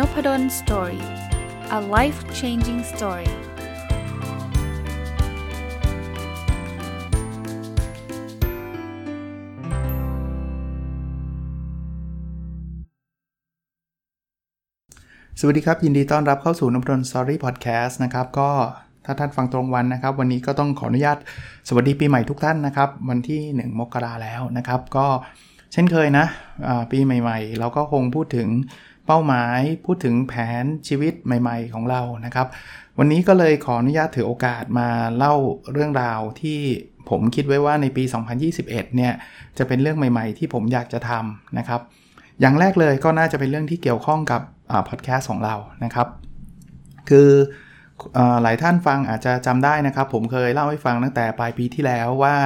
Nopadol Story a life changing story สวัสดีครับ ยินดีต้อนรับเข้าสู่นพดล Story Podcast นะครับ ก็ถ้าท่านฟังตรงวันนะครับ วันนี้ก็ต้องขออนุญาตสวัสดีปีใหม่ทุกท่านนะครับ วันที่ 1 มกราแล้วนะครับ ก็เช่นเคยนะปีใหม่ ๆ เราก็คงพูดถึง เป้าหมายพูดถึงแผนชีวิตใหม่ ๆ ของเรานะครับ วันนี้ก็เลยขออนุญาตถือโอกาสมาเล่าเรื่องราวที่ผมคิดไว้ว่าในปี 2021 เนี่ยจะเป็นเรื่องใหม่ ๆ ที่ผมอยากจะทำนะครับ อย่างแรกเลยก็น่าจะเป็นเรื่องที่เกี่ยวข้องกับพอดแคสต์ของเรานะครับ คือ หลายท่านฟังอาจจะจำได้นะครับ ผมเคยเล่าให้ฟังตั้งแต่ปลายปีที่แล้วว่า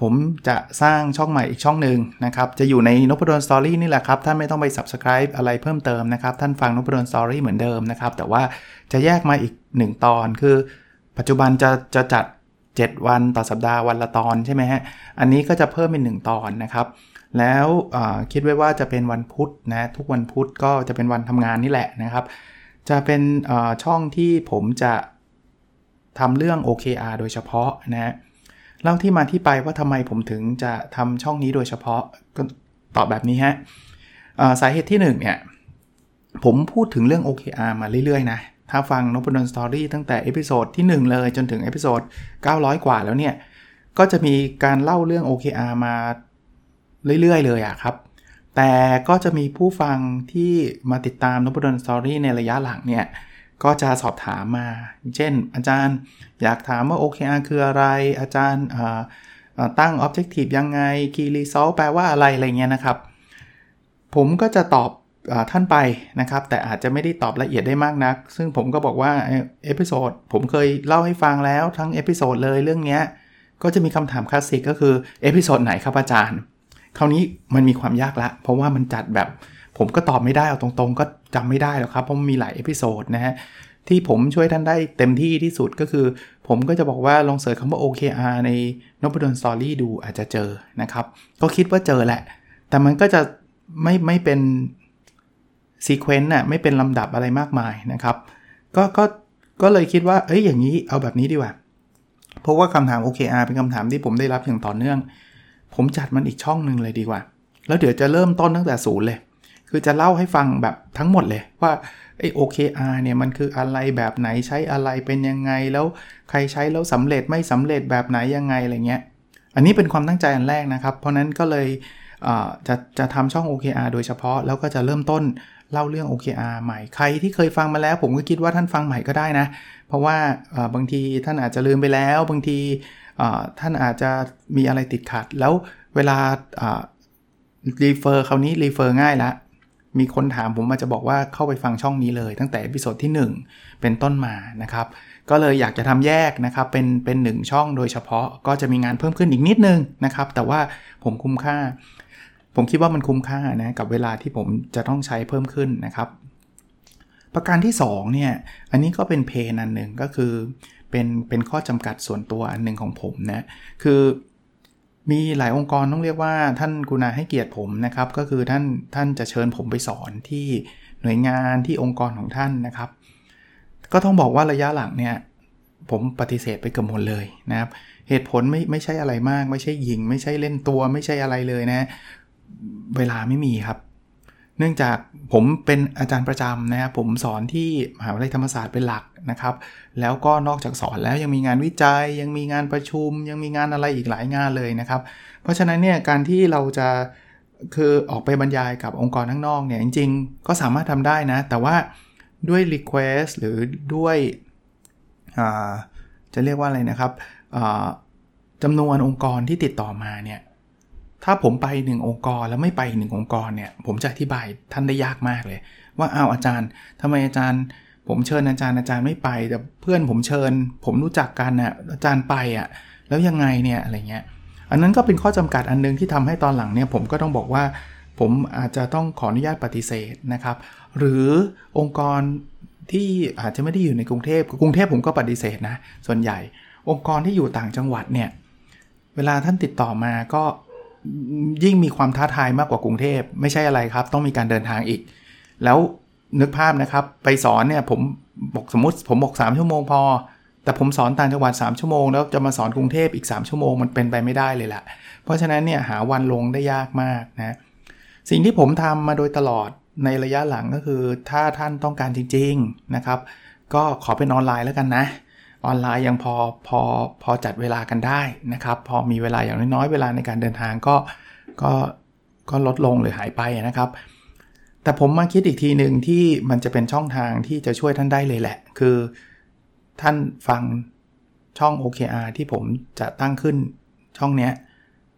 ผมจะสร้างช่องใหม่อีกช่องหนึ่งนะครับ จะอยู่ในนพดลสตอรี่นี่แหละครับ ท่านไม่ต้องไป subscribe อะไรเพิ่มเติมนะครับ ท่านฟังนพดลสตอรี่เหมือนเดิมนะครับ แต่ว่าจะแยกมาอีก 1 ตอนคือ ปัจจุบันจะจะจัด 7 วันต่อสัปดาห์วันละตอนใช่ไหมฮะอันนี้ก็จะเพิ่มเป็น 1 ตอนนะครับ แล้วคิดไว้ว่าจะเป็นวันพุธนะทุกวันพุธก็จะเป็นวันทำงานนี่แหละนะครับ จะเป็นช่องที่ผมจะทำเรื่อง OKR โดยเฉพาะนะเล่าที่มาที่ไปว่าทำไมผมถึงจะทำช่องนี้โดยเฉพาะก็ตอบแบบนี้ฮะสาเหตุที่1เนี่ยผมพูดถึงเรื่อง OKR มาเรื่อยๆนะ ถ้าฟังนพดล Story ตั้งแต่ episode ที่ 1 เลยจนถึง episode 900 กว่าแล้วเนี่ย ก็จะมีการเล่าเรื่อง OKR มาเรื่อยๆ เลยอะครับ แต่ก็จะมีผู้ฟังที่มาติดตามนพดล Story ในระยะหลังเนี่ยก็จะสอบถามมา เช่น อาจารย์อยากถามว่า OKR คืออะไร อาจารย์ตั้ง Objective ยังไง Key Result แปลว่าอะไร อะไรเงี้ยนะครับ ผมก็จะตอบท่านไปนะครับ แต่อาจจะไม่ได้ตอบละเอียดได้มากนัก ซึ่งผมก็บอกว่า episode ผมเคยเล่าให้ฟังแล้วทั้ง episode เลยเรื่องนี้ก็จะมีคำถามคลาสสิกก็คือ episode ไหนครับอาจารย์ คราวนี้มันมีความยากละ เพราะว่ามันจัดแบบผมก็ตอบไม่ได้เอาตรงๆ ก็จำไม่ได้หรอกครับเพราะมันมีหลาย episode นะฮะที่ผมช่วยท่านได้เต็มที่ที่สุดก็คือ ผมก็จะบอกว่าลอง search คำว่า OKR ในนพดล Story ดูอาจจะเจอนะครับ ก็คิดว่าเจอแหละ แต่มันก็จะไม่ไม่เป็น sequence น่ะไม่เป็นลำดับอะไรมากมายนะครับ ก็ก็ก็เลยคิดว่า เอ้ยอย่างนี้เอาแบบนี้ดีกว่า เพราะว่าคำถาม OKR เป็นคำถามที่ผมได้รับอย่างต่อเนื่อง ผมจัดมันอีกช่องหนึ่งเลยดีกว่า แล้วเดี๋ยวจะเริ่มต้นตั้งแต่ศูนย์เลย คือจะเล่าให้ฟังแบบทั้งหมดเลยว่าไอ้ OKR เนี่ยมันคืออะไรแบบไหนใช้อะไรเป็นยังไงแล้วใครใช้แล้วสำเร็จไม่สำเร็จแบบไหนยังไงอะไรเงี้ย อันนี้เป็นความตั้งใจอันแรกนะครับ เพราะนั้นก็เลยจะจะทำช่อง OKR โดยเฉพาะ แล้วก็จะเริ่มต้นเล่าเรื่อง OKR ใหม่ใครที่เคยฟังมาแล้ว ผมก็คิดว่าท่านฟังใหม่ก็ได้นะ เพราะว่าบางทีท่านอาจจะลืมไปแล้ว บางที ท่านอาจจะมีอะไรติดขัด แล้วเวลา refer คราวนี้ refer ง่ายละ มีคนถามผมมาจะบอกว่าเข้าไปฟังช่องนี้เลย ตั้งแต่ episode ที่ 1 เป็นต้นมานะครับ ก็เลยอยากจะทำแยกนะครับ เป็นเป็นหนึ่งช่องโดยเฉพาะก็จะมีงานเพิ่มขึ้นอีกนิดนึงนะครับ แต่ว่าผมคุ้มค่า ผมคิดว่ามันคุ้มค่านะกับเวลาที่ผมจะต้องใช้เพิ่มขึ้นนะครับ ประการที่2เนี่ยอันนี้ก็เป็นเพนอันหนึ่งก็คือเป็นเป็นข้อจำกัดส่วนตัวอันหนึ่งของผมนะคือมีหลายองค์กรต้องเรียกว่าท่านกุณาให้เกียรติผมนะครับ ก็คือท่านท่านจะเชิญผมไปสอนที่หน่วยงานที่องค์กรของท่านนะครับ ก็ต้องบอกว่าระยะหลังเนี่ยผมปฏิเสธไปเกือบหมดเลยนะครับ เหตุผลไม่ไม่ใช่อะไรมาก ไม่ใช่ยิง ไม่ใช่เล่นตัว ไม่ใช่อะไรเลยนะ เวลาไม่มีครับ นื่องจากผมเป็นอาจารย์ประจำนะครับผมสอนที่มหาวิทยาลัยธรรมศาสตร์เป็นหลักนะครับ แล้วก็นอกจากสอนแล้วยังมีงานวิจัย ยังมีงานประชุม ยังมีงานอะไรอีกหลายงานเลยนะครับ เพราะฉะนั้นเนี่ยการที่เราจะคือออกไปบรรยายกับองค์กรข้างนอกเนี่ยจริง ๆ ก็สามารถทำได้นะ แต่ว่าด้วย Request หรือด้วยจะเรียกว่าอะไรนะครับจำนวนองค์กรที่ติดต่อมาเนี่ย ถ้าผมไปหนึ่งองค์กรแล้วไม่ไปหนึ่งองค์กรเนี่ย ผมจะอธิบายท่านได้ยากมากเลย ว่าอ้าวอาจารย์ทำไมอาจารย์ ผมเชิญอาจารย์อาจารย์ไม่ไป แต่เพื่อนผมเชิญ ผมรู้จักกันนะ่ะอาจารย์ไปอะ่ะแล้วยังไงเนี่ยอะไรเงี้ยอันนั้นก็เป็นข้อจำกัดอันนึงที่ทำให้ตอนหลังเนี่ยผมก็ต้องบอกว่าผมอาจจะต้องขออนุญาตปฏิเสธนะครับ หรือองค์กรที่อาจจะไม่ได้อยู่ในกรุงเทพกรุงเทพผมก็ปฏิเสธนะส่วนใหญ่ องค์กรที่อยู่ต่างจังหวัดเนี่ยเวลาท่านติดต่อมาก็ ยิ่งมีความท้าทายมากกว่ากรุงเทพไม่ใช่อะไรครับ ต้องมีการเดินทางอีก แล้วนึกภาพนะครับ ไปสอนเนี่ยผมบอกสมมติผมบอก3ชั่วโมงพอ แต่ผมสอนต่างจังหวัด3ชั่วโมงแล้วจะมาสอนกรุงเทพอีก 3 ชั่วโมงมันเป็นไปไม่ได้เลยแหละเพราะฉะนั้นเนี่ยหาวันลงได้ยากมากนะสิ่งที่ผมทำมาโดยตลอดในระยะหลังก็คือถ้าท่านต้องการจริง ๆนะครับ ก็ขอเป็นออนไลน์แล้วกันนะ ออนไลน์ยังพอพอพอจัดเวลากันได้นะครับ พอมีเวลาอย่างน้อยๆเวลาในการเดินทางก็ก็ก็ลดลงหรือหายไปนะครับ แต่ผมมาคิดอีกทีหนึ่งที่มันจะเป็นช่องทางที่จะช่วยท่านได้เลยแหละ คือท่านฟังช่อง OKR ที่ผมจะตั้งขึ้นช่องเนี้ย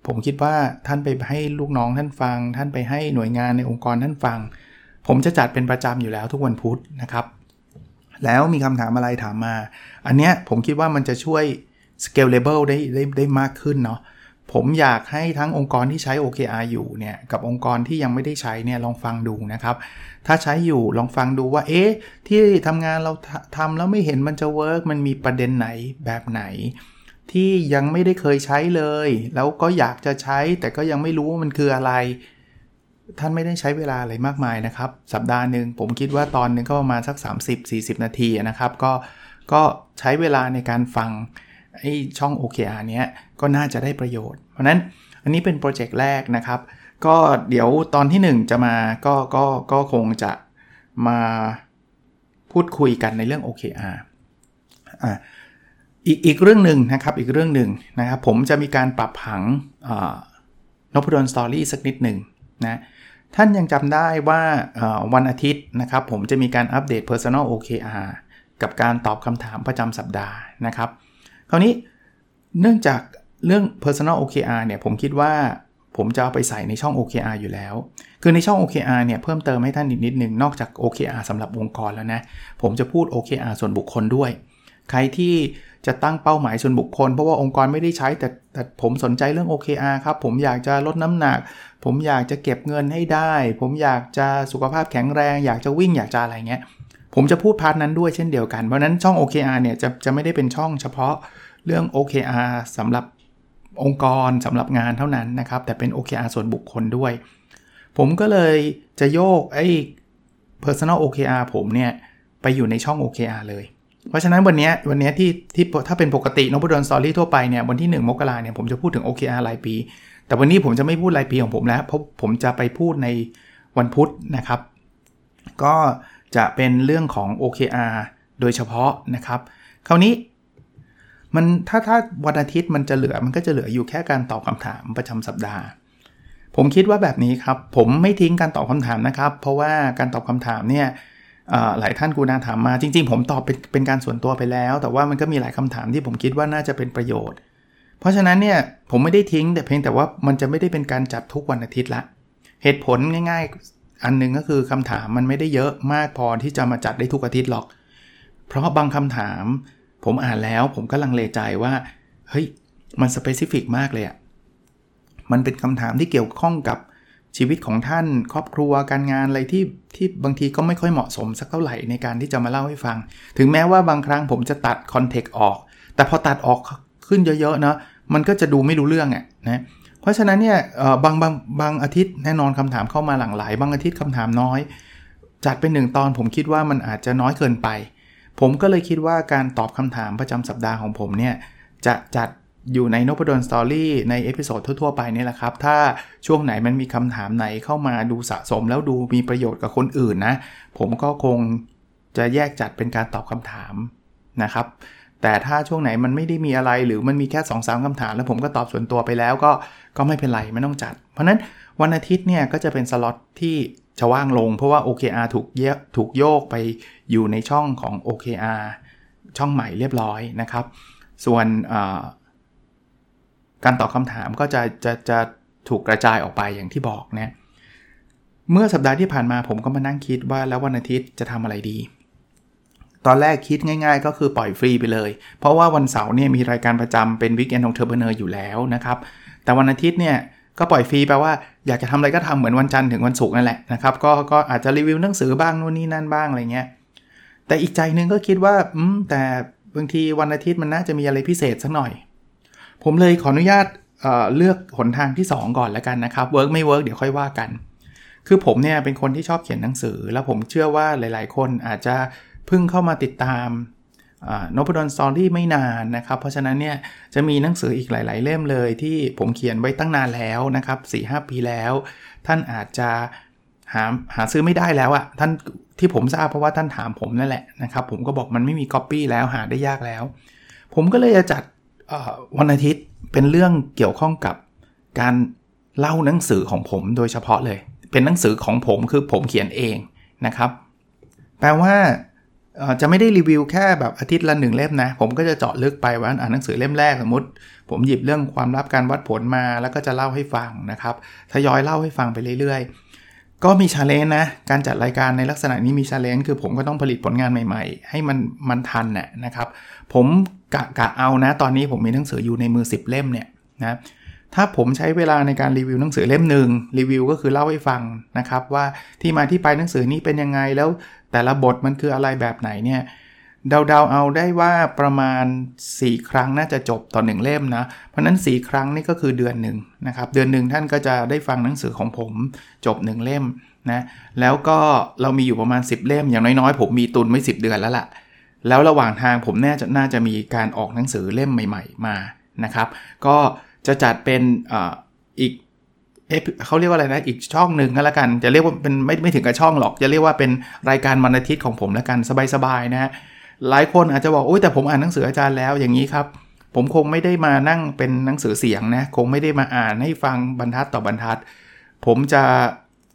ผมคิดว่าท่านไปให้ลูกน้องท่านฟัง ท่านไปให้หน่วยงานในองค์กรท่านฟัง ผมจะจัดเป็นประจำอยู่แล้วทุกวันพุธนะครับ แล้วมีคำถามอะไรถามมา อันเนี้ยผมคิดว่ามันจะช่วย scalable ได้ได้ได้มากขึ้นเนาะผมอยากให้ทั้งองค์กรที่ใช้ OKR อยู่เนี่ยกับองค์กรที่ยังไม่ได้ใช้เนี่ยลองฟังดูนะครับ ถ้าใช้อยู่ลองฟังดูว่าเอ๊ะที่ทำงานเราทำแล้วไม่เห็นมันจะ work มันมีประเด็นไหนแบบไหน ที่ยังไม่ได้เคยใช้เลย แล้วก็อยากจะใช้แต่ก็ยังไม่รู้ว่ามันคืออะไร ท่านไม่ได้ใช้เวลาอะไรมากมายนะครับ สัปดาห์หนึ่งผมคิดว่าตอนนึงก็ประมาณสัก 30-40 นาทีนะครับ ก็ก็ใช้เวลาในการฟังไอช่อง OKR เนี้ยก็น่าจะได้ประโยชน์ เพราะนั้นอันนี้เป็นโปรเจกต์แรกนะครับ ก็เดี๋ยวตอนที่ 1 จะมาก็ก็ก็คงจะมาพูดคุยกันในเรื่อง OKR อ่าอีกอีกเรื่องหนึ่งนะครับอีกเรื่องหนึ่งนะครับ ผมจะมีการปรับผังนพดลสตอรี่สักนิดหนึ่งนะ ท่านยังจำได้ว่าวันอาทิตย์นะครับผมจะมีการอัปเดต Personal OKR กับการตอบคำถามประจำสัปดาห์นะครับ คราวนี้เนื่องจากเรื่อง Personal OKR เนี่ยผมคิดว่าผมจะเอาไปใส่ในช่อง OKR อยู่แล้ว คือในช่อง OKR เนี่ยเพิ่มเติมให้ท่านอีกนิดหนึ่งนอกจาก OKR สำหรับองค์กรแล้วนะ ผมจะพูด OKR ส่วนบุคคลด้วย ใครที่จะตั้งเป้าหมายส่วนบุคคล เพราะว่าองค์กรไม่ได้ใช้แต่แต่ผมสนใจเรื่อง OKR ครับ ผมอยากจะลดน้ำหนัก ผมอยากจะเก็บเงินให้ได้ ผมอยากจะสุขภาพแข็งแรง อยากจะวิ่งอยากจะอะไรเงี้ย ผมจะพูด part นั้นด้วยเช่นเดียวกัน เพราะนั้นช่อง OKR เนี่ยจะจะไม่ได้เป็นช่องเฉพาะเรื่อง OKR สำหรับองค์กรสำหรับงานเท่านั้นนะครับ แต่เป็น OKR ส่วนบุคคลด้วย ผมก็เลยจะโยกไอ้ personal OKR ผมเนี่ย ไปอยู่ในช่อง OKR เลย เพราะฉะนั้นวันนี้วันนี้ที่ที่ถ้าเป็นปกตินพดล Story ทั่วไปเนี่ยวันที่ 1 มกราเนี่ยผมจะพูดถึง OKR รายปี แต่วันนี้ผมจะไม่พูดรายปีของผมแล้วเพราะผมจะไปพูดในวันพุธนะครับ ก็จะเป็นเรื่องของ OKR โดยเฉพาะนะครับ คราวนี้มันถ้าถ้าวันอาทิตย์มันจะเหลือมันก็จะเหลืออยู่แค่การตอบคำถามประจำสัปดาห์ ผมคิดว่าแบบนี้ครับ ผมไม่ทิ้งการตอบคำถามนะครับ เพราะว่าการตอบคำถามเนี่ยหลายท่านกูนาถามมาจริง ๆ ผมตอบเป็นเป็นการส่วนตัวไปแล้ว แต่ว่ามันก็มีหลายคำถามที่ผมคิดว่าน่าจะเป็นประโยชน์ เพราะฉะนั้นเนี่ยผมไม่ได้ทิ้งแต่เพียงแต่ว่ามันจะไม่ได้เป็นการจัดทุกวันอาทิตย์ละ เหตุผลง่าย ๆ อันนึงก็คือคำถามมันไม่ได้เยอะมากพอที่จะมาจัดได้ทุกอาทิตย์หรอก เพราะบางคำถามผมอ่านแล้วผมก็ลังเลใจว่าเฮ้ยมันสเปซิฟิกมากเลยอะมันเป็นคำถามที่เกี่ยวข้องกับชีวิตของท่านครอบครัวการงานอะไรที่ที่บางทีก็ไม่ค่อยเหมาะสมสักเท่าไหร่ในการที่จะมาเล่าให้ฟัง ถึงแม้ว่าบางครั้งผมจะตัด context ออก แต่พอตัดออกขึ้นเยอะๆนะ มันก็จะดูไม่รู้เรื่องอะนะเพราะฉะนั้นเนี่ยบางบางบางอาทิตย์แน่นอนคำถามเข้ามาหลั่งไหลบางอาทิตย์คำถามน้อย จัดเป็นหนึ่งตอนผมคิดว่ามันอาจจะน้อยเกินไป ผมก็เลยคิดว่าการตอบคำถามประจำสัปดาห์ของผมเนี่ยจะจัดอยู่ในนพดล Story ใน episode ทั่ว ๆ ไปนี่แหละครับ ถ้าช่วงไหนมันมีคำถามไหนเข้ามาดูสะสมแล้วดูมีประโยชน์กับคนอื่นนะ ผมก็คงจะแยกจัดเป็นการตอบคำถามนะครับ แต่ถ้าช่วงไหนมันไม่ได้มีอะไรหรือมันมีแค่2อสาคำถาม แล้วผมก็ตอบส่วนตัวไปแล้วก็ก็ไม่เป็นไรไม่ต้องจัด เพราะนั้นวันอาทิตย์เนี่ยก็จะเป็นสล็อตที่จะว่างลง เพราะว่า OKR ถูกเยถูกโยกไปอยู่ในช่องของ OKR ช่องใหม่เรียบร้อยนะครับ ส่วนการตอบคำถามก็จะจะจะถูกกระจายออกไปอย่างที่บอกนะเมื่อสัปดาห์ที่ผ่านมาผมก็มานั่งคิดว่าแล้ววันอาทิตย์จะทำอะไรดี ตอนแรกคิดง่าย ๆ ก็คือปล่อยฟรีไปเลย เพราะว่าวันเสาร์เนี่ยมีรายการประจำเป็น Weekend Entrepreneur อยู่แล้วนะครับ แต่วันอาทิตย์เนี่ยก็ปล่อยฟรีแปลว่าอยากจะทำอะไรก็ทำเหมือนวันจันทร์ถึงวันศุกร์นั่นแหละนะครับก็ก็อาจจะรีวิวหนังสือบ้างนู่นนี่นั่นบ้างอะไรเงี้ยแต่อีกใจนึงก็คิดว่าอืมแต่บางทีวันอาทิตย์มันน่าจะมีอะไรพิเศษสักหน่อย ผมเลยขออนุญาตเลือกหนทางที่ 2 ก่อนแล้วกันนะครับ work ไม่ work เดี๋ยวค่อยว่ากัน คือผมเนี่ยเป็นคนที่ชอบเขียนหนังสือ แล้วผมเชื่อว่าหลาย ๆ คนอาจจะ เพิ่งเข้ามาติดตามนพดลสตอรี่ไม่นานนะครับ เพราะฉะนั้นเนี่ยจะมีหนังสืออีกหลาย ๆ เล่มเลยที่ผมเขียนไว้ตั้งนานแล้วนะครับ4 5 ปีแล้ว ท่านอาจจะหาหาซื้อไม่ได้แล้วอะ่ะท่านที่ผมทราบเพราะว่าท่านถามผมนั่นแหละนะครับผมก็บอกมันไม่มีก๊อปปี้แล้วหาได้ยากแล้ว ผมก็เลยจะจัดวันอาทิตย์เป็นเรื่องเกี่ยวข้องกับการเล่าหนังสือของผมโดยเฉพาะเลย เป็นหนังสือของผมคือผมเขียนเองนะครับ แปลว่า จะไม่ได้รีวิวแค่แบบอาทิตย์ละหนึ่งเล่มนะ ผมก็จะเจาะลึกไปว่าอ่านหนังสือเล่มแรกสมมติ ผมหยิบเรื่องความลับการวัดผลมาแล้วก็จะเล่าให้ฟังนะครับทยอยเล่าให้ฟังไปเรื่อยๆ ก็มี challenge นะ การจัดรายการในลักษณะนี้มี challenge คือผมก็ต้องผลิตผลงานใหม่ๆ ให้มันมันทันน่ยนะครับ ผมกะกะเอานะ ตอนนี้ผมมีหนังสืออยู่ในมือ 10 เล่มเนี่ยนะ ถ้าผมใช้เวลาในการรีวิวหนังสือเล่มหนึ่งรีวิวก็คือเล่าให้ฟังนะครับ ว่าที่มาที่ไปหนังสือนี้เป็นยังไงแล้วแต่ละบทมันคืออะไรแบบไหนเนี่ยเดาๆเอาได้ว่าประมาณ 4 ครั้งน่าจะจบต่อ1เล่มนะ เพราะนั้น 4 ครั้งนี่ก็คือเดือนหนึ่งนะครับ เดือนหนึ่งท่านก็จะได้ฟังหนังสือของผมจบ 1 เล่มนะ แล้วก็เรามีอยู่ประมาณ 10 เล่ม อย่างน้อยๆ ผมมีตุนไว้ 10 เดือนแล้วล่ะ แล้วระหว่างทางผมแน่จะน่าจะมีการออกหนังสือเล่มใหม่ ๆ มานะครับ ก็ จะจัดเป็นออีกเขาเรียกว่าอะไรนะ อีกช่องหนึ่งก็แล้วกัน จะเรียกว่าเป็นไม่ไม่ถึงกับช่องหรอก จะเรียกว่าเป็นรายการวันอาทิตย์ของผมแล้วกันสบายๆนะฮะ หลายคนอาจจะบอกโอ้ยแต่ผมอ่านหนังสืออาจารย์แล้วอย่างนี้ครับ ผมคงไม่ได้มานั่งเป็นหนังสือเสียงนะ คงไม่ได้มาอ่านให้ฟังบรรทัดต่อบรรทัด ผมจะ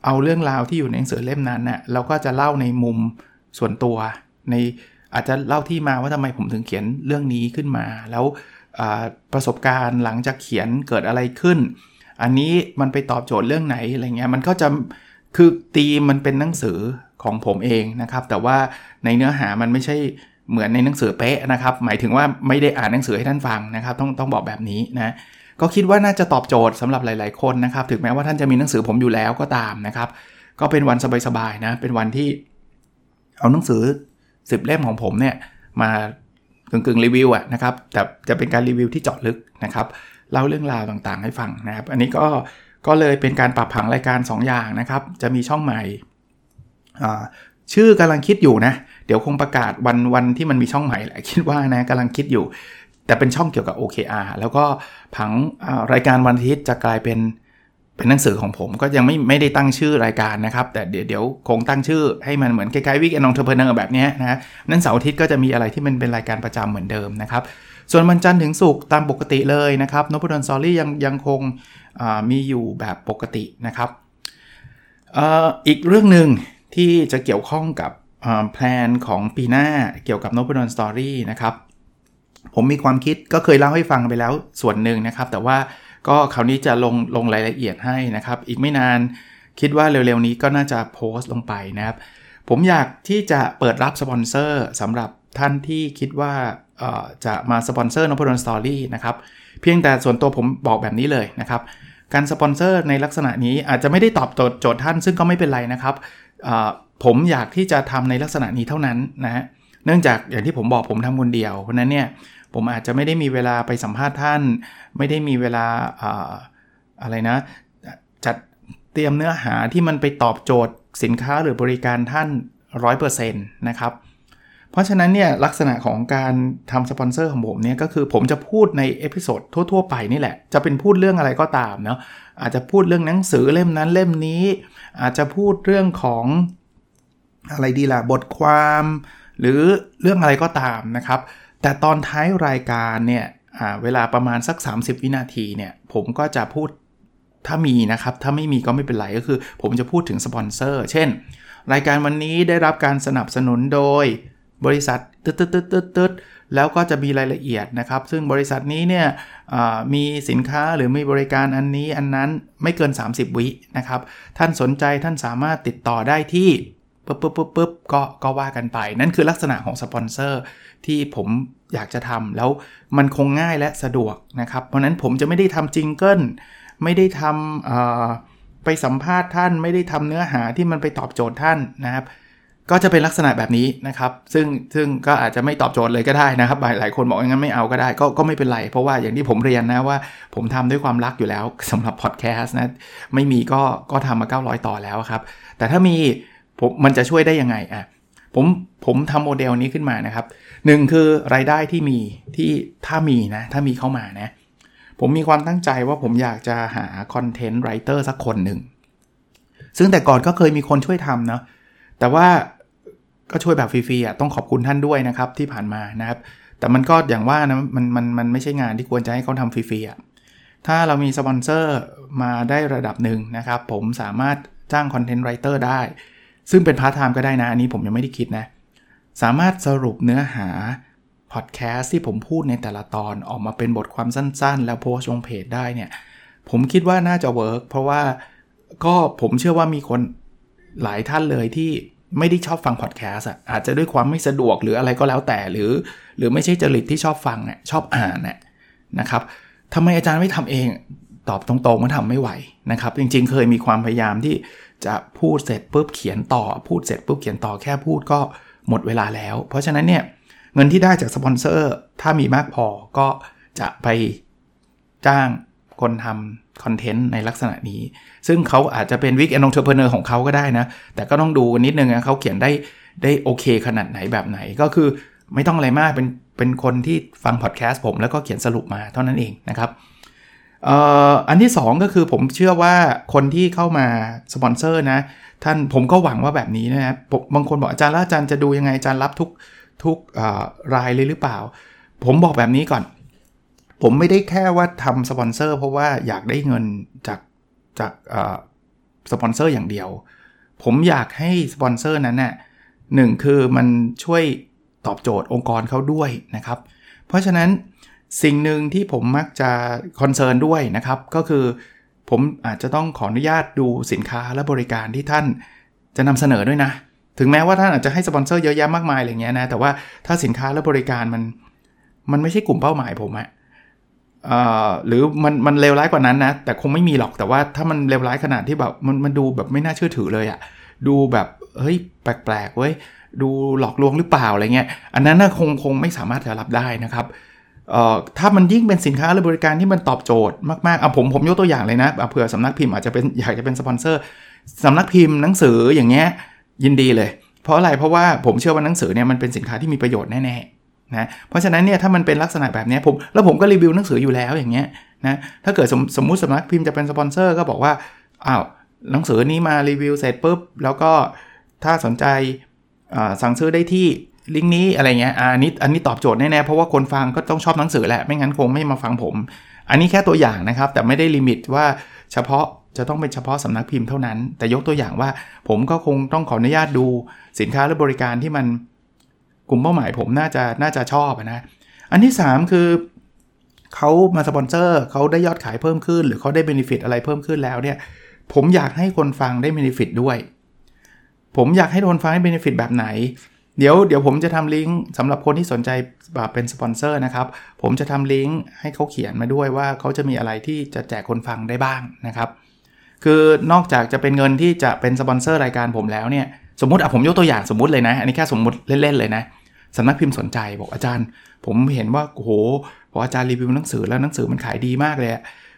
เอาเรื่องราวที่อยู่ในหนังสือเล่มนั้นนะ่ะเราก็จะเล่าในมุมส่วนตัว ในอาจจะเล่าที่มาว่าทำไมผมถึงเขียนเรื่องนี้ขึ้นมา แล้ว ประสบการณ์หลังจากเขียนเกิดอะไรขึ้น อันนี้มันไปตอบโจทย์เรื่องไหนอะไรเงี้ยมันก็จะคือตีมันเป็นหนังสือของผมเองนะครับ แต่ว่าในเนื้อหามันไม่ใช่เหมือนในหนังสือเป๊ะนะครับ หมายถึงว่าไม่ได้อ่านหนังสือให้ท่านฟังนะครับ ต้องต้องบอกแบบนี้นะก็คิดว่าน่าจะตอบโจทย์สำหรับหลาย ๆ คนนะครับ ถึงแม้ว่าท่านจะมีหนังสือผมอยู่แล้วก็ตามนะครับ ก็เป็นวันสบาย ๆ นะ เป็นวันที่เอาหนังสือ 10 เล่มของผมเนี่ยมา กึ่งๆรีวิวอะนะครับแต่จะเป็นการรีวิวที่เจาะลึกนะครับเล่าเรื่องราวต่างๆ ให้ฟังนะครับ อันนี้ก็ก็เลยเป็นการปรับผังรายการ 2 อย่างนะครับ จะมีช่องใหม่ชื่อกำลังคิดอยู่นะ เดี๋ยวคงประกาศวันวันที่มันมีช่องใหม่แหละคิดว่านะกำลังคิดอยู่ แต่เป็นช่องเกี่ยวกับ OKR แล้วก็ผังรายการวันอาทิตย์จะกลายเป็น เป็นหนังสือของผมก็ยังไม่ไม่ได้ตั้งชื่อรายการนะครับ แต่เดี๋ยวเดี๋ยวคงตั้งชื่อให้มันเหมือนคล้ายๆ weekend entrepreneur แบบนี้นะนั้นเสาร์อาทิตย์ก็จะมีอะไรที่มันเป็นรายการประจำเหมือนเดิมนะครับ ส่วนวันจันทร์ถึงศุกร์ตามปกติเลยนะครับนพดลสตอรี่ยังยังคงมีอยู่แบบปกตินะครับอีกเรื่องหนึ่งที่จะเกี่ยวข้องกับplan ของปีหน้าเกี่ยวกับ Nopadol Story นะครับ ผมมีความคิดก็เคยเล่าให้ฟังไปแล้วส่วนหนึ่งนะครับ แต่ว่า ก็คราวนี้จะลงลงรายละเอียดให้นะครับ อีกไม่นานคิดว่าเร็วๆนี้ก็น่าจะโพสต์ลงไปนะครับ ผมอยากที่จะเปิดรับสปอนเซอร์สำหรับท่านที่คิดว่าจะมาสปอนเซอร์นพดลสตอรี่นะครับ เพียงแต่ส่วนตัวผมบอกแบบนี้เลยนะครับ การสปอนเซอร์ในลักษณะนี้อาจจะไม่ได้ตอบโจทย์ท่านซึ่งก็ไม่เป็นไรนะครับ ผมอยากที่จะทำในลักษณะนี้เท่านั้นนะฮะเนื่องจากอย่างที่ผมบอกผมทำคนเดียว เพราะนั้นเนี่ย ผมอาจจะไม่ได้มีเวลาไปสัมภาษณ์ท่าน ไม่ได้มีเวลาอะไรนะ จัดเตรียมเนื้อหาที่มันไปตอบโจทย์สินค้าหรือบริการท่าน 100%นะครับ เพราะฉะนั้นเนี่ยลักษณะของการทำสปอนเซอร์ของผมเนี่ยก็คือผมจะพูดใน episode ทั่ว ๆ ไปนี่แหละ จะเป็นพูดเรื่องอะไรก็ตามเนาะอาจจะพูดเรื่องหนังสือเล่มนั้นเล่มนี้ อาจจะพูดเรื่องของอะไรดีล่ะบทความ หรือเรื่องอะไรก็ตามนะครับ แต่ตอนท้ายรายการเนี่ยเวลาประมาณสัก 30 วินาทีเนี่ยผมก็จะพูดถ้ามีนะครับ ถ้าไม่มีก็ไม่เป็นไรก็คือ ผมจะพูดถึงสปอนเซอร์เช่น รายการวันนี้ได้รับการสนับสนุนโดยบริษัทตึ๊ดตึ๊ดตึ๊ดตึ๊ดตึ๊ดแล้วก็จะมีรายละเอียดนะครับ ซึ่งบริษัทนี้เนี่ยมีสินค้าหรือมีบริการอันนี้อันนั้นไม่เกิน 30 วินะครับ ท่านสนใจท่านสามารถติดต่อได้ที่ ปุ๊บปุ๊บปุ๊บปุ๊บก็ก็ว่ากันไป นั่นคือลักษณะของสปอนเซอร์ที่ผมอยากจะทำแล้วมันคงง่ายและสะดวกนะครับ เพราะนั้นผมจะไม่ได้ทำ jingle ไม่ได้ทำไปสัมภาษณ์ท่านไม่ได้ทำเนื้อหาที่มันไปตอบโจทย์ท่านนะครับ ก็จะเป็นลักษณะแบบนี้นะครับ ซึ่งซึ่งก็อาจจะไม่ตอบโจทย์เลยก็ได้นะครับหลายหลายคนบอกงั้นไม่เอาก็ได้ก็ก็ไม่เป็นไร เพราะว่าอย่างที่ผมเรียนนะว่า ผมทำด้วยความรักอยู่แล้วสำหรับพอดแคสต์นะไม่มีก็ก็ทำมา 900 ต่อแล้วครับ แต่ถ้ามี ผมมันจะช่วยได้ยังไงอะผมผมทำโมเดลนี้ขึ้นมานะครับหนึ่งคือรายได้ที่มีที่ถ้ามีนะถ้ามีเข้ามานะผมมีความตั้งใจว่าผมอยากจะหาคอนเทนต์ไรเตอร์สักคนหนึ่ง ซึ่งแต่ก่อนก็เคยมีคนช่วยทำเนาะแต่ว่าก็ช่วยแบบฟรีๆอะต้องขอบคุณท่านด้วยนะครับที่ผ่านมานะครับ แต่มันก็อย่างว่านะมันมันมันไม่ใช่งานที่ควรจะให้เขาทำฟรีๆอะถ้าเรามีสปอนเซอร์มาได้ระดับหนึ่งนะครับ ผมสามารถจ้าง content writer ได้ ซึ่งเป็นพาร์ทไทม์ก็ได้นะ อันนี้ผมยังไม่ได้คิดนะ สามารถสรุปเนื้อหาพอดแคสต์ที่ผมพูดในแต่ละตอนออกมาเป็นบทความสั้นๆ แล้วโพสต์ลงเพจได้เนี่ย ผมคิดว่าน่าจะ work เพราะว่าก็ผมเชื่อว่ามีคนหลายท่านเลยที่ไม่ได้ชอบฟังพอดแคสต์อะอาจจะด้วยความไม่สะดวกหรืออะไรก็แล้วแต่หรือ หรือไม่ใช่จริตที่ชอบฟังเนี่ยชอบอ่านน่นะครับทำไมอาจารย์ไม่ทำเองตอบตรงๆมันทำไม่ไหวนะครับ จริงๆ เคยมีความพยายามที่ จะพูดเสร็จปุ๊บเขียนต่อ พูดเสร็จปุ๊บเขียนต่อแค่พูดก็หมดเวลาแล้ว เพราะฉะนั้นเนี่ยเงินที่ได้จากสปอนเซอร์ถ้ามีมากพอก็จะไปจ้างคนทำคอนเทนต์ในลักษณะนี้ ซึ่งเขาอาจจะเป็น weekend entrepreneur ของเขาก็ได้นะ แต่ก็ต้องดูนิดนึงนะเขาเขียนได้ได้โอเคขนาดไหนแบบไหนก็คือไม่ต้องอะไรมากเป็นเป็นคนที่ฟังพอดแคสต์ผมแล้วก็เขียนสรุปมาเท่านั้นเองนะครับ อันที่ 2 ก็คือผมเชื่อว่าคนที่เข้ามาสปอนเซอร์นะ ท่านผมก็หวังว่าแบบนี้นะครับบางคนบอกอาจารย์แล้วอาจารย์จะดูยังไงอาจารย์รับทุกทุกรายเลยหรือเปล่า ผมบอกแบบนี้ก่อน ผมไม่ได้แค่ว่าทำสปอนเซอร์เพราะว่าอยากได้เงินจากจากสปอนเซอร์อย่างเดียว ผมอยากให้สปอนเซอร์นั้นเนี่ยหนึ่งคือมันช่วยตอบโจทย์องค์กรเขาด้วยนะครับ เพราะฉะนั้น สิ่งหนึ่งที่ผมมักจะ concern ด้วยนะครับ ก็คือผมอาจจะต้องขออนุญาตดูสินค้าและบริการที่ท่านจะนำเสนอด้วยนะ ถึงแม้ว่าท่านอาจจะให้สปอนเซอร์เยอะแยะมากมายอะไรเงี้ยนะ แต่ว่าถ้าสินค้าและบริการมันมันไม่ใช่กลุ่มเป้าหมายผมอะหรือมันมันเลวร้ายกว่านั้นนะ แต่คงไม่มีหรอกแต่ว่าถ้ามันเลวร้ายขนาดที่แบบมันมันดูแบบไม่น่าเชื่อถือเลยอะดูแบบเฮ้ยแปลกๆเว้ยดูหลอกลวงหรือเปล่าอะไรเงี้ยอันนั้นนะคงคงไม่สามารถจะรับได้นะครับเถ้ามันยิ่งเป็นสินค้าหรือบริการที่มันตอบโจทย์มากๆอะผมผมยกตัวอย่างเลยนะเผื่อสำนักพิมพ์อาจจะเป็นอยากจะเป็นสปอนเซอร์สำนักพิมพ์หนังสืออย่างเงี้ยยินดีเลย เพราะอะไรเพราะว่าผมเชื่อว่าหนังสือเนี่ยมันเป็นสินค้าที่มีประโยชน์แน่ๆนะเพราะฉะนั้นเนี่ยถ้ามันเป็นลักษณะแบบนี้ผมแล้วผมก็รีวิวหนังสืออยู่แล้วอย่างเงี้ยนะถ้าเกิดสมสมมุติสำนักพิมพ์จะเป็นสปอนเซอร์ก็บอกว่าอ้าวหนังสือนี้มารีวิวเสร็จปุ๊บแล้วก็ถ้าสนใจสั่งซื้อได้ที่ ลิงก์นี้อะไรเงี้ยอันนี้อันนี้ตอบโจทย์แน่ๆเพราะว่าคนฟังก็ต้องชอบหนังสือแหละไม่งั้นคงไม่มาฟังผม อันนี้แค่ตัวอย่างนะครับ แต่ไม่ได้ limit ว่าเฉพาะจะต้องเป็นเฉพาะสำนักพิมพ์เท่านั้น แต่ยกตัวอย่างว่า ผมก็คงต้องขออนุญาตดูสินค้าและบริการที่มันกลุ่มเป้าหมายผมน่าจะน่าจะชอบนะอันที่ 3 คือเขามาสปอนเซอร์เขาได้ยอดขายเพิ่มขึ้น หรือเขาได้ benefit อะไรเพิ่มขึ้นแล้วเนี่ยผมอยากให้คนฟังได้ benefit ด้วย ผมอยากให้คนฟังได้ benefit แบบไหน เดี๋ยวเดี๋ยวผมจะทำลิงก์สำหรับคนที่สนใจเป็นสปอนเซอร์นะครับ ผมจะทำลิงก์ให้เขาเขียนมาด้วยว่าเขาจะมีอะไรที่จะแจกคนฟังได้บ้างนะครับ คือนอกจากจะเป็นเงินที่จะเป็นสปอนเซอร์รายการผมแล้วเนี่ยสมมติอะผมยกตัวอย่างสมมติเลยนะ อันนี้แค่สมมติเล่นๆเลยนะสำนักพิมพ์สนใจบอกอาจารย์ ผมเห็นว่าโอ้โหพออาจารย์รีวิวหนังสือแล้วหนังสือมันขายดีมากเลย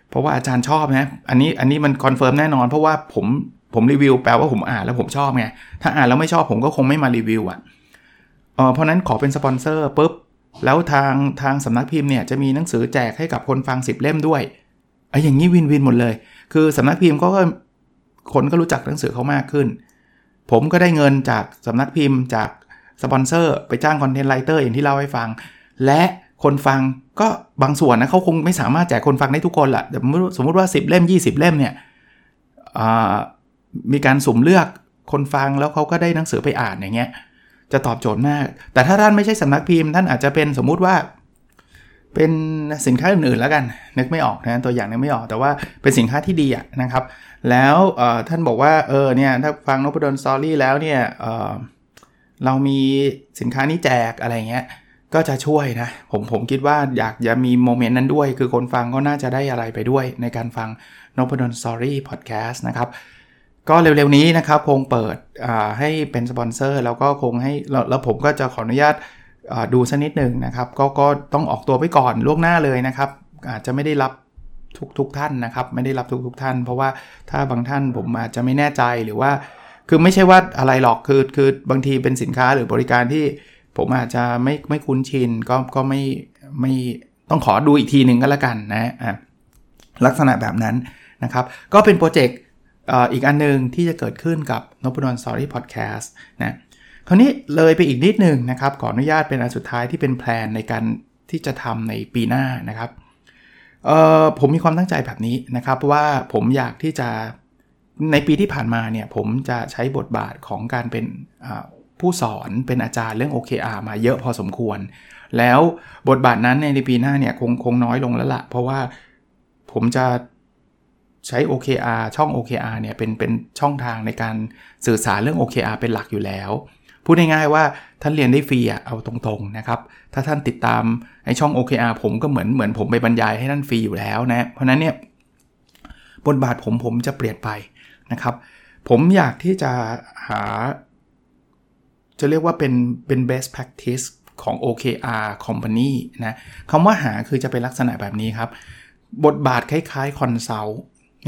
เพราะว่าอาจารย์ชอบนะอันนี้อันนี้มัน confirm แน่นอนเพราะว่าผมผมรีวิวแปลว่าผมอ่านแล้วผมชอบไงถ้าอ่านแล้วไม่ชอบผมก็คงไม่มารีวิวอะ เพราะนั้นขอเป็นสปอนเซอร์ปุ๊บ แล้วทางทางสำนักพิมพ์เนี่ยจะมีหนังสือแจกให้กับคนฟัง 10 เล่มด้วยไอ้อย่างนี้ win-win หมดเลย คือสำนักพิมพ์ก็คนก็รู้จักหนังสือเขามากขึ้น ผมก็ได้เงินจากสำนักพิมพ์จากสปอนเซอร์ไปจ้าง content writer อย่างที่เล่าให้ฟัง และคนฟังก็บางส่วนนะเขาคงไม่สามารถแจกคนฟังได้ทุกคนแหละแต่สมมติว่า 10 เล่ม 20 เล่มเนี่ยมีการสุ่มเลือกคนฟังแล้วเขาก็ได้หนังสือไปอ่านอย่างเงี้ย จะตอบโจทย์มาก แต่ถ้าท่านไม่ใช่สำนักพิมพ์ท่านอาจจะเป็นสมมุติว่า เป็นสินค้าอื่นๆแล้วกันนึกไม่ออกนะตัวอย่างนึกไม่ออก แต่ว่าเป็นสินค้าที่ดีอะนะครับ แล้วท่านบอกว่าเออเนี่ยถ้าฟังนพดลสตอรี่แล้วเนี่ยเเรามีสินค้านี้แจกอะไรเงี้ยก็จะช่วยนะ ผมผมคิดว่าอยากจะมี moment นั้นด้วย คือคนฟังก็น่าจะได้อะไรไปด้วยในการฟังนพดลสตอรี่พอดแคสต์นะครับ ก็เร็วๆนี้นะครับคงเปิดให้เป็นสปอนเซอร์แล้วก็คงให้แล้วผมก็จะขออนุญาตดูสักนิดหนึ่งนะครับก็ก็ต้องออกตัวไปก่อนล่วงหน้าเลยนะครับ อาจจะไม่ได้รับทุกทุกท่านนะครับ ไม่ได้รับทุกทุกท่าน เพราะว่าถ้าบางท่านผมอาจจะไม่แน่ใจหรือว่า คือไม่ใช่ว่าอะไรหรอกคือคือบางทีเป็นสินค้าหรือบริการที่ผมอาจจะไม่ไม่คุ้นชินก็ก็ไม่ไม่ต้องขอดูอีกทีหนึ่งก็แล้วกันนะอะลักษณะแบบนั้นนะครับ ก็เป็นโปรเจกต์ อีกอันนึงที่จะเกิดขึ้นกับนพดลสตอรี่พอดแคสต์นะคราวนี้เลยไปอีกนิดนึงนะครับขออนุญาตเป็นอันสุดท้ายที่เป็น plan ในการที่จะทำในปีหน้านะครับผมมีความตั้งใจแบบนี้นะครับว่าผมอยากที่จะในปีที่ผ่านมาเนี่ยผมจะใช้บทบาทของการเป็นผู้สอนเป็นอาจารย์เรื่อง OKR มาเยอะพอสมควร แล้วบทบาทนั้นในปีหน้าเนี่ยคงคงน้อยลงแล้วละ่ะเพราะว่าผมจะ ใช้ OKR ช่อง OKR เนี่ยเป็นเป็นช่องทางในการสื่อสารเรื่อง OKR เป็นหลักอยู่แล้ว พูดง่ายๆว่าท่านเรียนได้ฟรีอะเอาตรงๆนะครับ ถ้าท่านติดตามไอช่อง OKR ผมก็เหมือนเหมือนผมไปบรรยายให้ท่านฟรีอยู่แล้วนะเพราะนั้นเนี่ยบทบาทผมผมจะเปลี่ยนไปนะครับ ผมอยากที่จะหา จะเรียกว่าเป็นเป็น best practice ของ OKR company นะคำว่าหาคือจะเป็นลักษณะแบบนี้ครับ บทบาทคล้ายๆคอ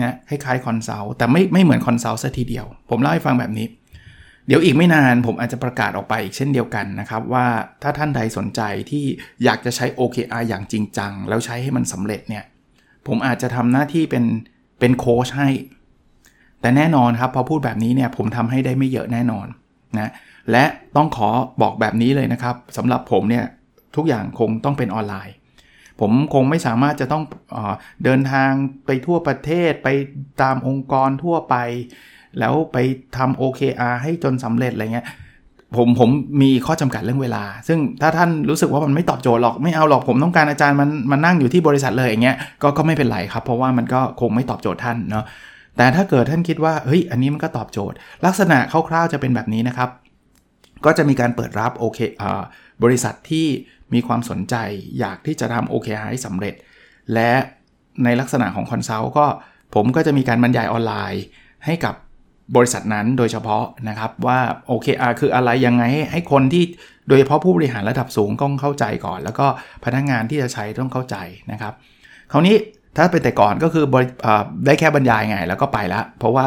นะคล้ายๆ consult แต่ไม่ไม่เหมือน consult ซะทีเดียว ผมเล่าให้ฟังแบบนี้ เดี๋ยวอีกไม่นานผมอาจจะประกาศออกไปอีกเช่นเดียวกันนะครับ ว่าถ้าท่านใดสนใจที่อยากจะใช้ OKR อย่างจริงจัง แล้วใช้ให้มันสำเร็จเนี่ยผมอาจจะทำหน้าที่เป็นเป็นโค้ชให้ แต่แน่นอนครับพอพูดแบบนี้เนี่ยผมทำให้ได้ไม่เยอะแน่นอนนะและต้องขอบอกแบบนี้เลยนะครับสำหรับผมเนี่ยทุกอย่างคงต้องเป็นออนไลน์ ผมคงไม่สามารถจะต้องเอเดินทางไปทั่วประเทศไปตามองค์กรทั่วไป แล้วไปทำ OKR ให้จนสำเร็จอะไรเงี้ยผมผมมีข้อจำกัดเรื่องเวลา ซึ่งถ้าท่านรู้สึกว่ามันไม่ตอบโจทย์หรอกไม่เอาหรอกผมต้องการอาจารย์มันมันนั่งอยู่ที่บริษัทเลยอย่างเงี้ยก็ก็ไม่เป็นไรครับ เพราะว่ามันก็คงไม่ตอบโจทย์ท่านเนาะแต่ถ้าเกิดท่านคิดว่าเฮ้ยอันนี้มันก็ตอบโจทย์ ลักษณะคร่าวๆจะเป็นแบบนี้นะครับ ก็จะมีการเปิดรับโอเคอ่า บริษัทที่มีความสนใจอยากที่จะทำ OKR ให้สำเร็จ และในลักษณะของ consult ก็ผมก็จะมีการบรรยายออนไลน์ ให้กับบริษัทนั้นโดยเฉพาะนะครับว่า OKR คืออะไรยังไงให้คนที่โดยเฉพาะผู้บริหารระดับสูงต้องเข้าใจก่อน แล้วก็พนักงานที่จะใช้ต้องเข้าใจนะครับ คราวนี้ถ้าเป็นแต่ก่อนก็คือได้แค่บรรยายไง แล้วก็ไปละเพราะว่า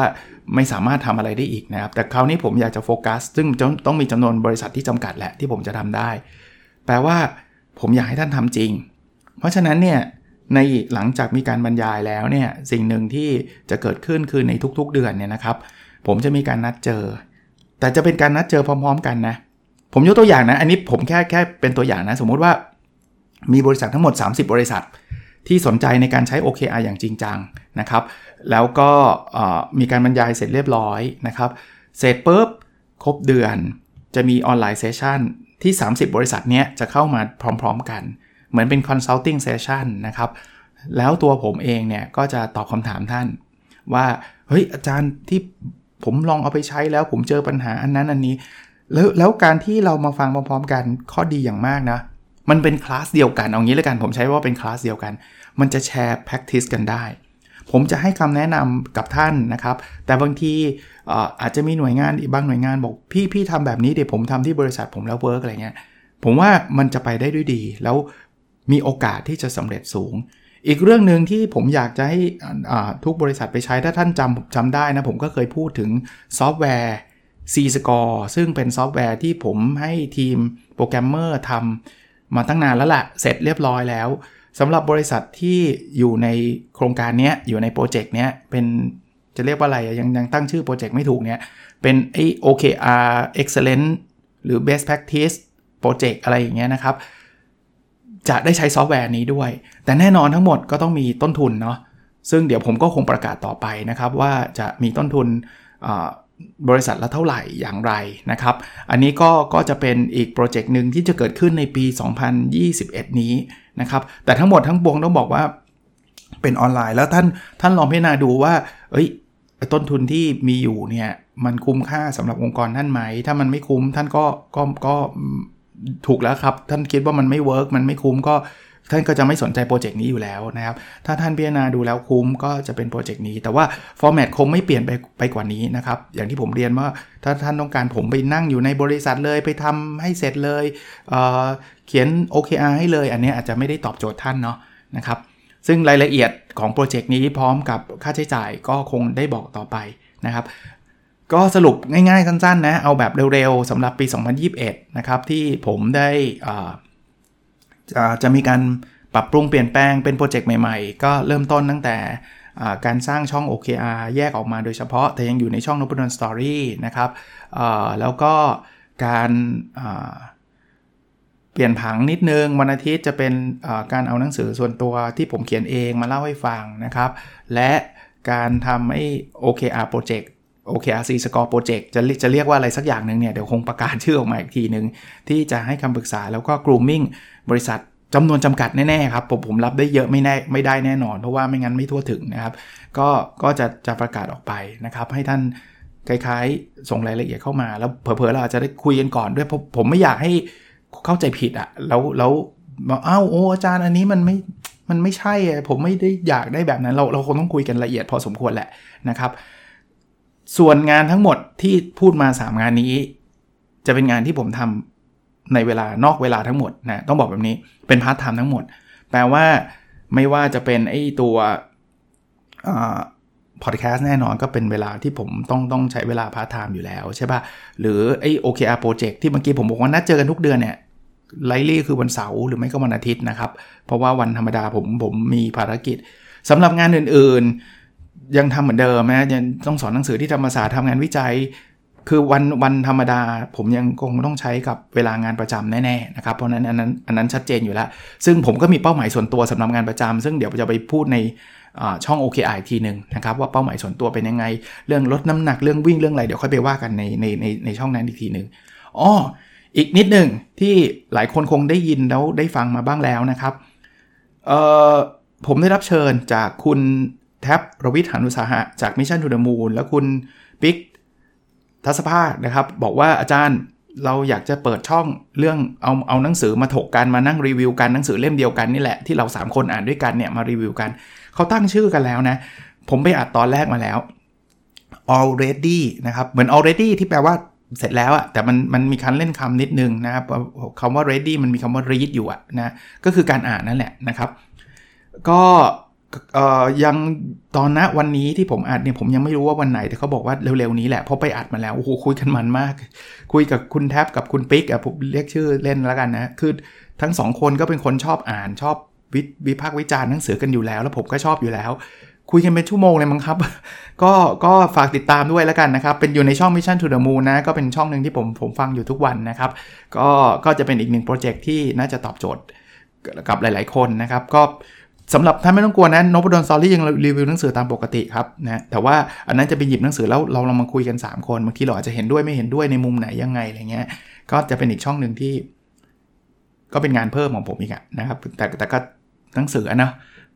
ไม่สามารถทำอะไรได้อีกนะครับ แต่คราวนี้ผมอยากจะโฟกัส ซึ่งต้องมีจำนวนบริษัทที่จำกัดแหละที่ผมจะทำได้ แปลว่าผมอยากให้ท่านทำจริง เพราะฉะนั้นเนี่ยในหลังจากมีการบรรยายแล้วเนี่ยสิ่งหนึ่งที่จะเกิดขึ้นคือในทุกๆเดือนเนี่ยนะครับ ผมจะมีการนัดเจอ แต่จะเป็นการนัดเจอพร้อม ๆ กันนะ ผมยกตัวอย่างนะ อันนี้ผมแค่แค่เป็นตัวอย่างนะ สมมุติว่ามีบริษัททั้งหมด 30 บริษัท ที่สนใจในการใช้ OKR อย่างจริงจังนะครับ แล้วก็มีการบรรยายเสร็จเรียบร้อยนะครับ เสร็จปุ๊บครบเดือนจะมีออนไลน์เซสชันที่ 30 บริษัทนี้จะเข้ามาพร้อมๆกัน เหมือนเป็น consulting session นะครับ แล้วตัวผมเองเนี่ยก็จะตอบคำถามท่าน ว่า เฮ้ยอาจารย์ที่ผมลองเอาไปใช้แล้วผมเจอปัญหาอันนั้นอันนี้ แล้วแล้วการที่เรามาฟังพร้อมๆกันข้อดีอย่างมากนะ มันเป็นคลาสเดียวกัน เอางี้แล้วกันผมใช้ว่าเป็นคลาสเดียวกัน มันจะแชร์ practice กันได้ ผมจะให้คำแนะนำกับท่านนะครับ แต่บางทีอาจจะมีหน่วยงานอีกบางหน่วยงานบอกพี่พี่ทำแบบนี้เดี๋ยวผมทำที่บริษัทผมแล้ว work อะไรเงี้ยผมว่ามันจะไปได้ด้วยดี แล้วมีโอกาสที่จะสำเร็จสูง อีกเรื่องหนึ่งที่ผมอยากจะให้ทุกบริษัทไปใช้ถ้าท่านจำจำได้นะ ผมก็เคยพูดถึงซอฟต์แวร์ C-Score ซึ่งเป็นซอฟต์แวร์ที่ผมให้ทีมโปรแกรมเมอร์ทำมาตั้งนานแล้วแหละเสร็จเรียบร้อยแล้ว สำหรับบริษัทที่อยู่ในโครงการนี้อยู่ในโปรเจกต์นี้เป็นจะเรียกว่าอะไรยังยังตั้งชื่อโปรเจกต์ไม่ถูกเนี่ยเป็นไอ OKR Excellent หรือ Best Practice Project อะไรอย่างเงี้ยนะครับ จะได้ใช้ซอฟต์แวร์นี้ด้วย แต่แน่นอนทั้งหมดก็ต้องมีต้นทุนเนาะซึ่งเดี๋ยวผมก็คงประกาศต่อไปนะครับ ว่าจะมีต้นทุน บริษัทละเท่าไหร่อย่างไรนะครับ อันนี้ก็ก็จะเป็นอีกโปรเจกต์หนึ่งที่จะเกิดขึ้นในปี 2021 นี้นะครับ แต่ทั้งหมดทั้งปวงต้องบอกว่าเป็นออนไลน์แล้วท่านท่านลองพิจารณาดูว่า เอ้ย ต้นทุนที่มีอยู่เนี่ยมันคุ้มค่าสำหรับองค์กรท่านไหม ถ้ามันไม่คุ้มท่านก็ก็ก็ถูกแล้วครับ ท่านคิดว่ามันไม่ work มันไม่คุ้มก็ ท่านก็จะไม่สนใจโปรเจกต์นี้อยู่แล้วนะครับ ถ้าท่านพิจารณาดูแล้วคุ้มก็จะเป็นโปรเจกต์นี้ แต่ว่า format คงไม่เปลี่ยนไปไปกว่านี้นะครับ อย่างที่ผมเรียนว่าถ้าท่านต้องการผมไปนั่งอยู่ในบริษัทเลยไปทำให้เสร็จเลยเขียน OKR ให้เลย อันนี้อาจจะไม่ได้ตอบโจทย์ท่านเนาะนะครับ ซึ่งรายละเอียดของโปรเจกต์นี้พร้อมกับค่าใช้จ่ายก็คงได้บอกต่อไปนะครับก็สรุปง่ายๆสั้นๆนะ เอาแบบเร็วๆสำหรับปี 2021 นะครับ ที่ผมได้ จะมีการปรับปรุงเปลี่ยนแปลงเป็นโปรเจกต์ใหม่ๆ ก็เริ่มต้นตั้งแต่การสร้างช่อง OKR แยกออกมาโดยเฉพาะ แต่ยังอยู่ในช่อง n o p ด d o n Story นะครับแล้วก็การเปลี่ยนผังนิดนึง วันอาทิตย์จะเป็นการเอาหนังสือส่วนตัวที่ผมเขียนเองมาเล่าให้ฟังนะครับ และการทำให้ OKR Project OKRC Score Project จะจะเรียกว่าอะไรสักอย่างหนึ่งเนี่ย เดี๋ยวคงประกาศชื่อออกมาอีกทีหนึ่งที่จะให้คำปรึกษาแล้วก็ grooming บริษัทจำนวนจำกัดแน่ ๆ ครับ ผมผมรับได้เยอะไม่แน่ไม่ได้แน่นอน เพราะว่าไม่งั้นไม่ทั่วถึงนะครับ ก็ก็จะจะประกาศออกไปนะครับ ให้ท่านคล้ายๆ ส่งรายละเอียดเข้ามา แล้วเผลอๆเราอาจจะได้คุยกันก่อนด้วยผมผมไม่อยากให้เข้าใจผิดอะแล้วแล้วบอกอ้าวโอ้อาจารย์อันนี้มันไม่มันไม่ใช่ผมไม่ได้อยากได้แบบนั้นเราเราคงต้องคุยกันละเอียดพอสมควรแหละนะครับ ส่วนงานทั้งหมดที่พูดมา 3 งานนี้ จะเป็นงานที่ผมทำในเวลานอกเวลาทั้งหมดนะต้องบอกแบบนี้เป็นพาร์ทไทม์ทั้งหมด แปลว่าไม่ว่าจะเป็นไอ้ตัวพอดแคสต์แน่นอนก็เป็นเวลาที่ผมต้องต้องใช้เวลาพาร์ทไทม์อยู่แล้วใช่ปะ่ะ หรือไอ้ OKR Project ที่เมื่อกี้ผมบอกว่านัดเจอกันทุกเดือนเนี่ยไลลี่คือวันเสาร์หรือไม่ก็วันอาทิตย์นะครับ เพราะว่าวันธรรมดาผมผมมีภารกิจสำหรับงานอื่นๆ ยังทำเหมือนเดิมนะยังต้องสอนหนังสือที่ธรรมศาสตร์ทำงานวิจัย คือวันวันธรรมดา ผมยังคงต้องใช้กับเวลางานประจำแน่ๆนะครับเพราะนั้นอันนั้นอันนั้นชัดเจนอยู่แล้ว ซึ่งผมก็มีเป้าหมายส่วนตัวสำหรับงานประจำซึ่งเดี๋ยวจะไปพูดในช่อง OKR ทีหนึ่งนะครับว่าเป้าหมายส่วนตัวเป็นยังไง เรื่องลดน้ำหนักเรื่องวิ่งเรื่องอะไรเดี๋ยวค่อยไปว่ากันในในในในช่องนั้นอีกทีหนึ่งอ๋ออีกนิดหนึ่งที่หลายคนคงได้ยินแล้วได้ฟังมาบ้างแล้วนะครับเอ่อผมได้รับเชิญจากคุณ ท็บรวิทย์หันุสาหะจากมิชชั่นทูเดอะมูนแล้วคุณปิ๊กทัศภาคนะครับ บอกว่าอาจารย์เราอยากจะเปิดช่องเรื่องเอาเอาหนังสือมาถกกันมานั่งรีวิวกันหนังสือเล่มเดียวกันนี่แหละที่เรา 3 คนอ่านด้วยกันเนี่ยมารีวิวกัน เขาตั้งชื่อกันแล้วนะ ผมไปอัดตอนแรกมาแล้ว already นะครับเหมือน already ที่แปลว่าเสร็จแล้วอะแต่มันมันมีคันเล่นคำนิดนึงนะครับคำว่า ready มันมีคำว่า read อยู่อะนะก็คือการอ่านนั่นแหละนะครับ ก็ ยังตอนนะวันนี้ที่ผมอัดเนี่ยผมยังไม่รู้ว่าวันไหน แต่เขาบอกว่าเร็วๆนี้แหละเพราะไปอัดมาแล้วโอ้โหคุยกันมันมาก คุยกับคุณแท็บกับคุณปิ๊กอะผมเรียกชื่อเล่นแล้วกันนะคือทั้งสองคนก็เป็นคนชอบอ่านชอบวิวิพากษ์วิจารณ์หนังสือกันอยู่แล้ว แล้วผมก็ชอบอยู่แล้ว คุยกันเป็นชั่วโมงเลยมั้งครับ ก็ก็ฝากติดตามด้วยแล้วกันนะครับ เป็นอยู่ในช่อง Mission to the Moon นะ ก็เป็นช่องหนึ่งที่ผมผมฟังอยู่ทุกวันนะครับ ก็ก็จะเป็นอีกหนึ่งโปรเจกต์ที่น่าจะตอบโจทย์กับหลาย ๆ คนนะครับ ก็ สำหรับท่านไม่ต้องกลัวนะนบดอนซอรี่ยังรีวิวหนังสือตามปกติครับนะแต่ว่าอันนั้นจะไปหยิบหนังสือแล้วเราลองมาคุยกัน 3 คนบางทีเราอาจจะเห็นด้วยไม่เห็นด้วยในมุมไหนยังไงอะไรเงี้ยก็จะเป็นอีกช่องหนึ่งที่ ก็เป็นงานเพิ่มของผมอีกนะครับ แต่แต่ก็หนังสือนะ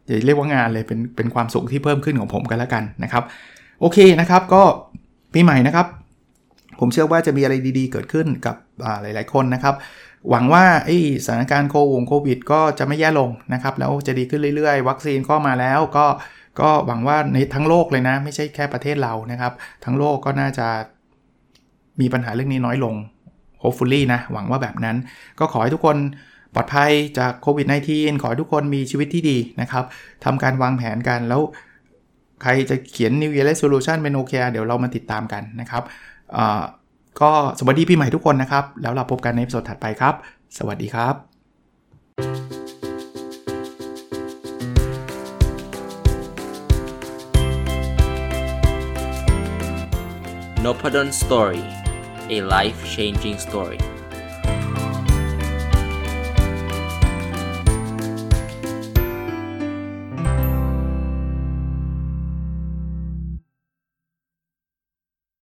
จะเรียกว่างานเลยเป็นเป็นความสุขที่เพิ่มขึ้นของผมกันแล้วกันนะครับ โอเคนะครับก็ปีใหม่นะครับ ผมเชื่อว่าจะมีอะไรดีๆ เกิดขึ้นกับหลาย ๆ คนนะครับ หวังว่าสถานการณ์โควงโควิด ก็จะไม่แย่ลงนะครับ แล้วจะดีขึ้นเรื่อยๆ วัคซีนก็มาแล้วก็ก็หวังว่าในทั้งโลกเลยนะ ไม่ใช่แค่ประเทศเรานะครับ ทั้งโลกก็น่าจะมีปัญหาเรื่องนี้น้อยลง hopefully นะ หวังว่าแบบนั้น ก็ขอให้ทุกคนปลอดภัยจากโควิด -19 ขอให้ทุกคนมีชีวิตที่ดีนะครับทำการวางแผนกันแล้วใครจะเขียน New Year Resolution เป็นโอเคเดี๋ยวเรามาติดตามกันนะครับ ก็สวัสดีปีใหม่ทุกคนนะครับ แล้วเราพบกันในสดถัดไปครับ สวัสดีครับ n o p a d o n Story a life changing story